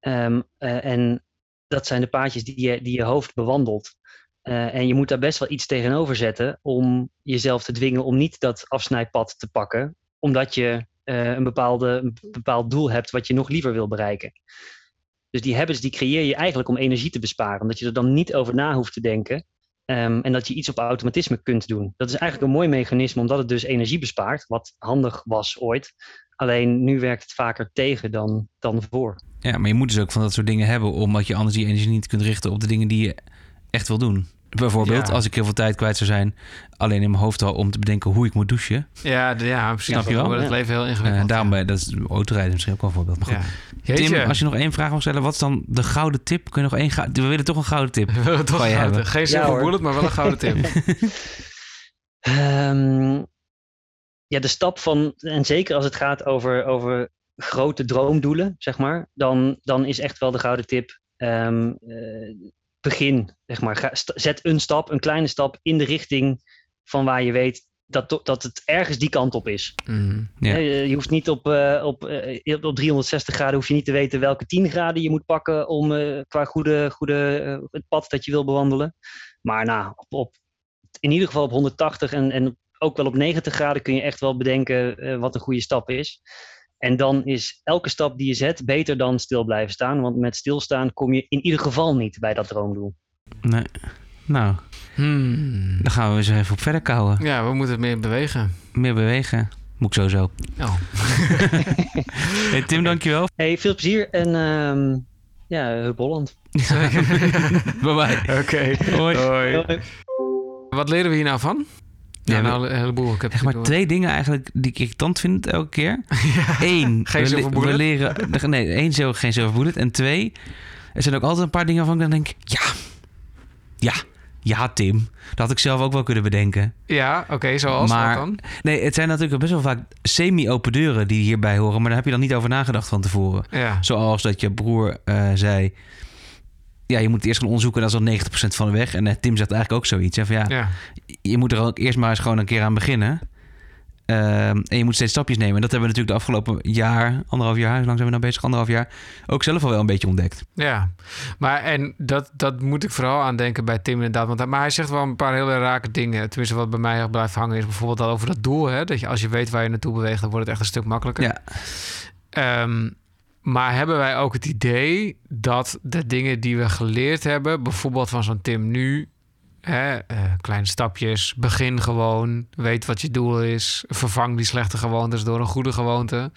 Ehm, eh, en dat zijn de paadjes die je, die je hoofd bewandelt. Eh, en je moet daar best wel iets tegenover zetten om jezelf te dwingen om niet dat afsnijpad te pakken, omdat je eh, een, bepaalde, een bepaald doel hebt wat je nog liever wil bereiken. Dus die habits die creëer je eigenlijk om energie te besparen, omdat je er dan niet over na hoeft te denken. ehm, en dat je iets op automatisme kunt doen. Dat is eigenlijk een mooi mechanisme, omdat het dus energie bespaart, wat handig was ooit. Alleen nu werkt het vaker tegen dan, dan voor. Ja, maar je moet dus ook van dat soort dingen hebben. Omdat je anders die energie niet kunt richten op de dingen die je echt wil doen. Bijvoorbeeld, Ja. als ik heel veel tijd kwijt zou zijn, alleen in mijn hoofd al om te bedenken hoe ik moet douchen. Ja, de- ja, precies. Snap je wel? Het leven heel Eh, ingewikkeld. daarom ja. ben dat is autorijden misschien ook wel een voorbeeld. Maar goed. Ja. Tim, als je nog één vraag mag stellen, wat is dan de gouden tip? Kun je nog één We willen toch een gouden tip. We willen toch Kan je gouden- hebben. Geen silver bullet, maar wel een gouden tip. Ehm, ja, de stap van, en zeker als het gaat over, over grote droomdoelen, zeg maar, dan, dan is echt wel de gouden tip. ehm, eh, begin, zeg maar. Ga, zet een stap, een kleine stap in de richting van waar je weet dat, dat het ergens die kant op is. Mm. Ja. Hè, Je, je hoeft niet op, eh, op, eh, op 360 graden hoef je niet te weten welke 10 graden je moet pakken om eh, qua goede, goede eh, het pad dat je wil bewandelen. Maar nou, op, op, in ieder geval op 180 en, en ook wel op 90 graden kun je echt wel bedenken eh, wat een goede stap is. En dan is elke stap die je zet beter dan stil blijven staan. Want met stilstaan kom je in ieder geval niet bij dat droomdoel. Nee. Nou, Hmm. dan gaan we eens even op verder kouwen. Ja, we moeten meer bewegen. Meer bewegen. Moet ik sowieso. Oh. Hey, Tim, dankjewel. Hey, veel plezier en ehm ja, Hup Holland. Bye bye. Oké. Hoi. Hoi. Wat leren we hier nou van? Ja, nou, een heleboel. Ik heb maar twee dingen eigenlijk die ik irritant vind elke keer. Ja. Eén, Geen we, le- leren... Nee, één, zo- geen. En twee, er zijn ook altijd een paar dingen waarvan ik dan denk... Ja, ja, ja Tim. Dat had ik zelf ook wel kunnen bedenken. Ja, oké, zoals Maar- dan? Nee, het zijn natuurlijk best wel vaak semi-open deuren die hierbij horen. Maar daar heb je dan niet over nagedacht van tevoren. Ja. Zoals dat je broer eh, zei... Ja, je moet het eerst gaan onderzoeken. Dat is al 90% van de weg. En eh, Tim zegt eigenlijk ook zoiets. Hè, van, ja, Ja. je moet er ook eerst maar eens gewoon een keer aan beginnen. Ehm, en je moet steeds stapjes nemen. En dat hebben we natuurlijk de afgelopen jaar, anderhalf jaar, hoe lang zijn we nou bezig? Anderhalf jaar, ook zelf al wel een beetje ontdekt. Ja, maar en dat, dat moet ik vooral aan denken bij Tim inderdaad. Want, maar hij zegt wel een paar hele rake dingen. Tenminste, wat bij mij blijft hangen is bijvoorbeeld al over dat doel. Hè? Dat je als je weet waar je naartoe beweegt, dan wordt het echt een stuk makkelijker. Ja. Ehm, maar hebben wij ook het idee dat de dingen die we geleerd hebben, bijvoorbeeld van zo'n Tim nu, hè, eh, kleine stapjes, begin gewoon, weet wat je doel is, vervang die slechte gewoontes door een goede gewoonte.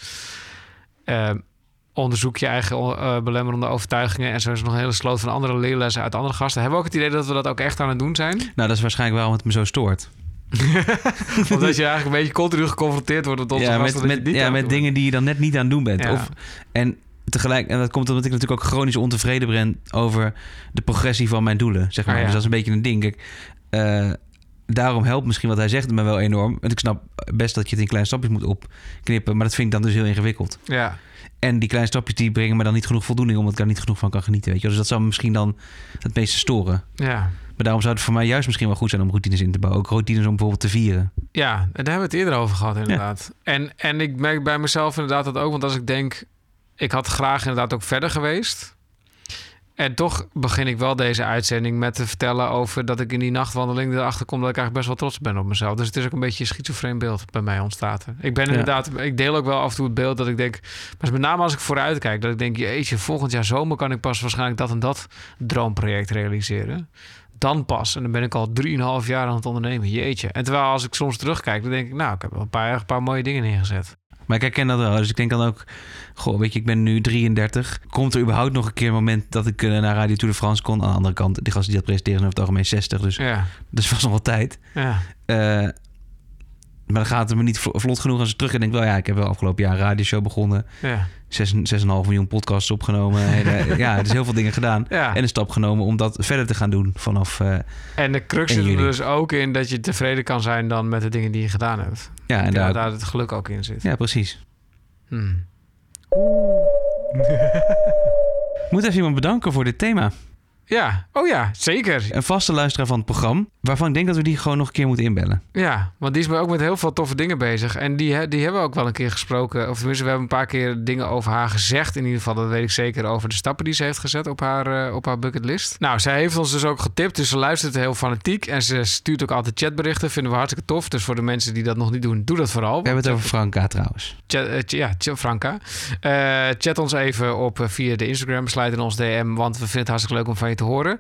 eh, onderzoek je eigen eh, belemmerende overtuigingen. En zo is nog een hele sloot van andere leerlessen uit andere gasten. Hebben we ook het idee dat we dat ook echt aan het doen zijn? Nou, dat is waarschijnlijk waarom het me zo stoort. Omdat je eigenlijk een beetje continu geconfronteerd wordt met onze ja, gasten. met, met, niet ja, met dingen die je dan net niet aan het doen bent. Ja. Of, en tegelijk, en dat komt omdat ik natuurlijk ook chronisch ontevreden ben over de progressie van mijn doelen. Zeg maar. Ah, ja. Dus dat is een beetje een ding. Kijk, eh, daarom helpt misschien wat hij zegt me wel enorm. Want ik snap best dat je het in kleine stapjes moet opknippen. Maar dat vind ik dan dus heel ingewikkeld. Ja, En die kleine stapjes die brengen me dan niet genoeg voldoening, omdat ik daar niet genoeg van kan genieten. Weet je? Dus dat zou me misschien dan het meeste storen. ja. Maar daarom zou het voor mij juist misschien wel goed zijn om routines in te bouwen. Ook routines om bijvoorbeeld te vieren. Ja, daar hebben we het eerder over gehad, inderdaad. En, en ik merk bij mezelf inderdaad dat ook. Want als ik denk, ik had graag inderdaad ook verder geweest. En toch begin ik wel deze uitzending met te vertellen over dat ik in die nachtwandeling erachter kom dat ik eigenlijk best wel trots ben op mezelf. Dus het is ook een beetje een schizofreen beeld bij mij ontstaat. er. Ik ben Ja. inderdaad, ik deel ook wel af en toe het beeld dat ik denk, maar met name als ik vooruit kijk, dat ik denk, jeetje, volgend jaar zomer kan ik pas waarschijnlijk dat en dat droomproject realiseren. Dan pas. En dan ben ik al 3,5 jaar aan het ondernemen. Jeetje. En terwijl als ik soms terugkijk, dan denk ik, nou, ik heb wel een paar, een paar mooie dingen neergezet. Maar ik herken dat wel. Dus ik denk dan ook, goh, weet je, ik ben nu 33. Komt er überhaupt nog een keer een moment dat ik eh, naar Radio Tour de France kon? Aan de andere kant, die gasten die dat presenteren over het algemeen 60. Dus Ja, is vast nog wel tijd. ja. Eh, maar dan gaat het me niet vlo- vlot genoeg als ik terug en denk wel, ja, ik heb wel afgelopen jaar een radioshow begonnen. ja. 6 6,5 miljoen podcasts opgenomen. En, ja, er is heel veel dingen gedaan. ja. En een stap genomen om dat verder te gaan doen vanaf... eh, En de crux zit er dus ook in dat je tevreden kan zijn dan met de dingen die je gedaan hebt. ja, en daar, daar het geluk ook in zit. ja, precies. Hmm. Moet even iemand bedanken voor dit thema. Ja, oh ja, zeker. Een vaste luisteraar van het programma, waarvan ik denk dat we die gewoon nog een keer moeten inbellen. Ja, want die is ook met heel veel toffe dingen bezig. En die, die hebben we ook wel een keer gesproken. Of tenminste, we hebben een paar keer dingen over haar gezegd. In ieder geval, dat weet ik zeker, over de stappen die ze heeft gezet op haar, eh, op haar bucketlist. Nou, zij heeft ons dus ook getipt. Dus ze luistert heel fanatiek. En ze stuurt ook altijd chatberichten. Vinden we hartstikke tof. Dus voor de mensen die dat nog niet doen, doe dat vooral. We hebben het over Franka trouwens. Chat, eh, ja, ch- Franka. Eh, chat ons even op via de Instagram. Sluit in ons DM, want we vinden het hartstikke leuk om van je te horen.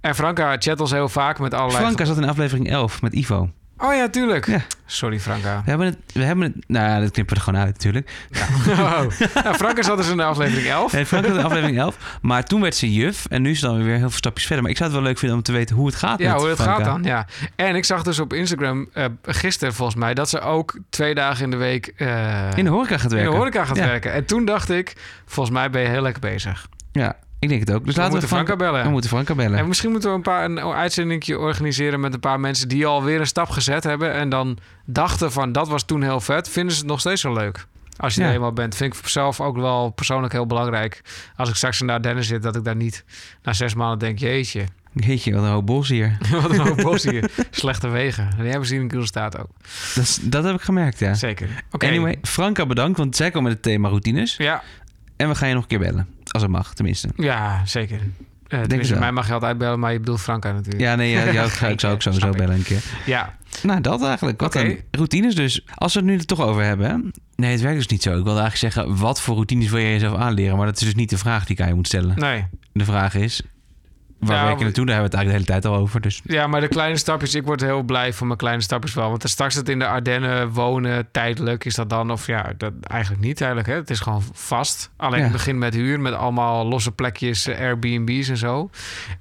En Franka chat ons heel vaak met allerlei... Franka zat in aflevering 11 met Ivo. Oh ja, tuurlijk. Ja. Sorry, Franka. We hebben het, we hebben het, nou ja, dat knippen we er gewoon uit natuurlijk. Oh. Nou, Franka zat dus in de aflevering 11. Nee, Franka zat in aflevering 11, maar toen werd ze juf en nu is ze dan weer heel veel stapjes verder. Maar ik zou het wel leuk vinden om te weten hoe het gaat Ja, met hoe het Franka. gaat dan, ja. En ik zag dus op Instagram eh, gisteren volgens mij... dat ze ook twee dagen in de week eh, In de horeca gaat in werken. de horeca gaat Ja. werken. En toen dacht ik, volgens mij ben je heel lekker bezig. Ja, ik denk het ook. Dus we laten moeten we Franka bellen. We moeten Franka bellen. En misschien moeten we een paar een uitzendingje organiseren met een paar mensen die alweer een stap gezet hebben en dan dachten van dat was toen heel vet. Vinden ze het nog steeds zo leuk? Als je Ja. er eenmaal bent, vind ik zelf ook wel persoonlijk heel belangrijk. Als ik straks naar Dennis zit, dat ik daar niet na zes maanden denk, jeetje, Jeetje, wat een hoop bos hier. wat een hoop bos hier. Slechte wegen. En die hebben ze in Kuelstaat ook. Dat, is- dat heb ik gemerkt, ja. Zeker. Oké. Anyway, Franka bedankt, want zij kwam met het thema routines. Ja, En we gaan je nog een keer bellen. Als het mag, tenminste. ja, zeker. Uh, wel. mij mag je altijd bellen, maar je bedoelt Franka natuurlijk. Ja, nee, ja, jou, ga ik zou ook sowieso bellen een keer. Ja, Nou, dat eigenlijk. Wat Oké. dan? Routines dus. Als we het nu er toch over hebben. hè? Nee, het werkt dus niet zo. Ik wilde eigenlijk zeggen, wat voor routines wil je jezelf aanleren? Maar dat is dus niet de vraag die ik aan je moet stellen. nee. De vraag is, waar Ja, werk je we- naartoe? Daar hebben we het eigenlijk de hele tijd al over. Dus Ja, maar de kleine stapjes, ik word heel blij van mijn kleine stapjes wel. Want straks het in de Ardennen wonen, tijdelijk is dat dan, of ja, dat eigenlijk niet tijdelijk. Hè? Het is gewoon vast. Alleen Ja. het begint met huur, met allemaal losse plekjes, eh, Airbnb's en zo.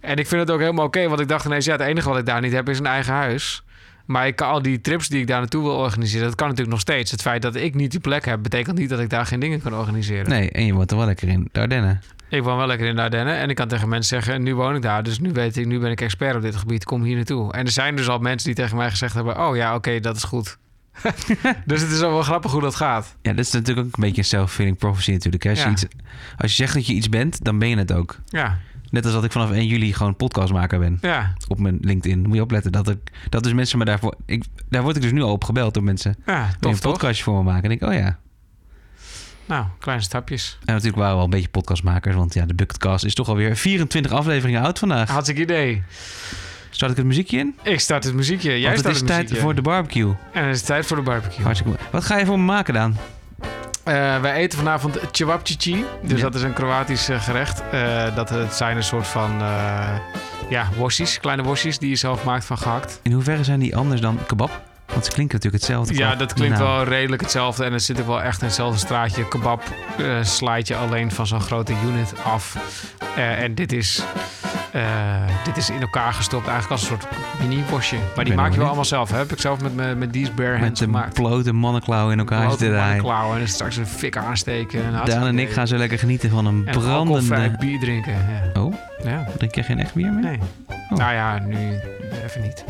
En ik vind het ook helemaal oké, want ik dacht ineens, ja, het enige wat ik daar niet heb is een eigen huis. Maar ik kan al die trips die ik daar naartoe wil organiseren, dat kan natuurlijk nog steeds. Het feit dat ik niet die plek heb, betekent niet dat ik daar geen dingen kan organiseren. nee, en je woont er wel lekker in. De Ardennen. Ik woon wel lekker in de Ardennen en ik kan tegen mensen zeggen, nu woon ik daar, dus nu weet ik, nu ben ik expert op dit gebied, kom hier naartoe. En er zijn dus al mensen die tegen mij gezegd hebben, oh ja, oké, dat is goed. dus het is al wel grappig hoe dat gaat. Ja, dat is natuurlijk ook een beetje een self-fulfilling prophecy natuurlijk. Hè? Als, Ja. je iets, als je zegt dat je iets bent, dan ben je het ook. Ja, Net als dat ik vanaf 1 juli gewoon podcastmaker ben ja, op mijn LinkedIn. Moet je opletten dat ik dat dus mensen me daarvoor. Ik, daar word ik dus nu al op gebeld door mensen ja, tof een podcastje voor me maken. En ik, oh ja. Nou, kleine stapjes. En natuurlijk waren we al een beetje podcastmakers, want ja, de Bucketcast is toch alweer 24 afleveringen oud vandaag. Hartstikke idee. Start ik het muziekje in? Ik start het muziekje. Jij want het is het tijd voor de barbecue. En het is tijd voor de barbecue. Hartstikke mooi. Wat ga je voor me maken dan? Eh, wij eten vanavond cevapcici. Dus Ja. dat is een Kroatisch eh, gerecht. Eh, dat het zijn een soort van ja, worstjes, kleine worstjes die je zelf maakt van gehakt. In hoeverre zijn die anders dan kebab? Want ze klinken natuurlijk hetzelfde. Ja, dat klinkt naam. wel redelijk hetzelfde. En er zit ook wel echt in hetzelfde straatje. Kebab eh slijt je alleen van zo'n grote unit af. Eh, en dit is, eh, dit is in elkaar gestopt eigenlijk als een soort mini-bosje. Maar die maak je wel allemaal zelf. Hè? Heb ik zelf met, met These Bare Met Hands de gemaakt. blote mannenklauwen in elkaar zitten draaien. klauwen en dan straks een fik aansteken. En Daan en ik gaan zo lekker genieten van een en brandende... bier drinken. Ja. Oh, ja. drink je geen echt bier meer? Nee. Oh. Nou ja, nu even niet.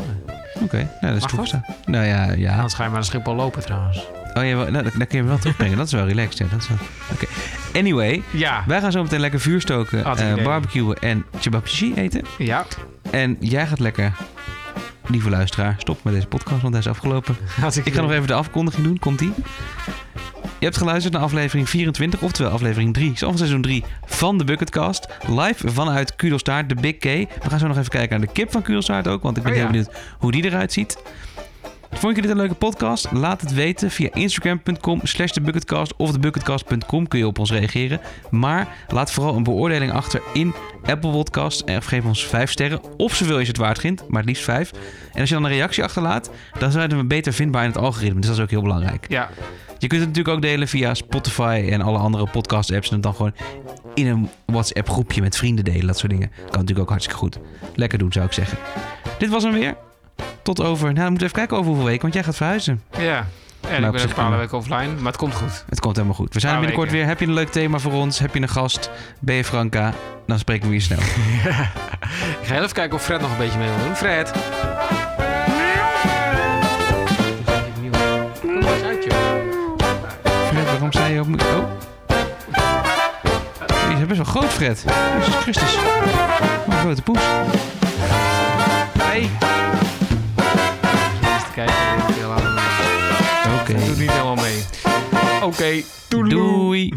Oké, nou, dat is Mag dat? Nou ja, ja. Anders ga je maar naar Schiphol lopen trouwens. Oh ja, nou, dan kun je hem wel terugbrengen. Dat is wel relaxed. Ja, dat is wel... Oké. Anyway, Ja. wij gaan zo meteen lekker vuur stoken, ik eh, idee. barbecuen en chibabchichi eten. Ja. En jij gaat lekker, lieve luisteraar, stop met deze podcast, want hij is afgelopen. Ik ga nog even de afkondiging doen. Komt-ie? Je hebt geluisterd naar aflevering 24, oftewel aflevering 3, van seizoen 3 van de Bucketcast. Live vanuit Kudelstaart, de Big K. We gaan zo nog even kijken naar de kip van Kudelstaart ook, want ik ben Oh heel ja. benieuwd hoe die eruit ziet. Vond je dit een leuke podcast? Laat het weten via instagram.com slash thebucketcast of thebucketcast.com kun je op ons reageren. Maar laat vooral een beoordeling achter in Apple Podcast en geef ons 5 sterren. Of zoveel je het waard vindt, maar het liefst 5. En als je dan een reactie achterlaat, dan zijn we beter vindbaar in het algoritme. Dus dat is ook heel belangrijk. Ja. Je kunt het natuurlijk ook delen via Spotify en alle andere podcast apps. En het dan gewoon in een WhatsApp groepje met vrienden delen. Dat soort dingen. Kan natuurlijk ook hartstikke goed. Lekker doen zou ik zeggen. Dit was hem weer. Tot over. Nou, we moeten even kijken over hoeveel weken, want jij gaat verhuizen. Ja. En op ik ben een paar weken offline, maar het komt goed. Het komt helemaal goed. We zijn er binnenkort weken. weer. Heb je een leuk thema voor ons? Heb je een gast? Ben je Franka? Dan spreken we je snel. Ik ga even kijken of Fred nog een beetje mee wil doen. Fred. Fred, waarom zei je ook... moet- Oh. Je bent best wel groot, Fred. Jezus Christus. Wat een grote poes. Hey. Kijken. Oké. Doe niet helemaal mee. Oké, doei. Doei.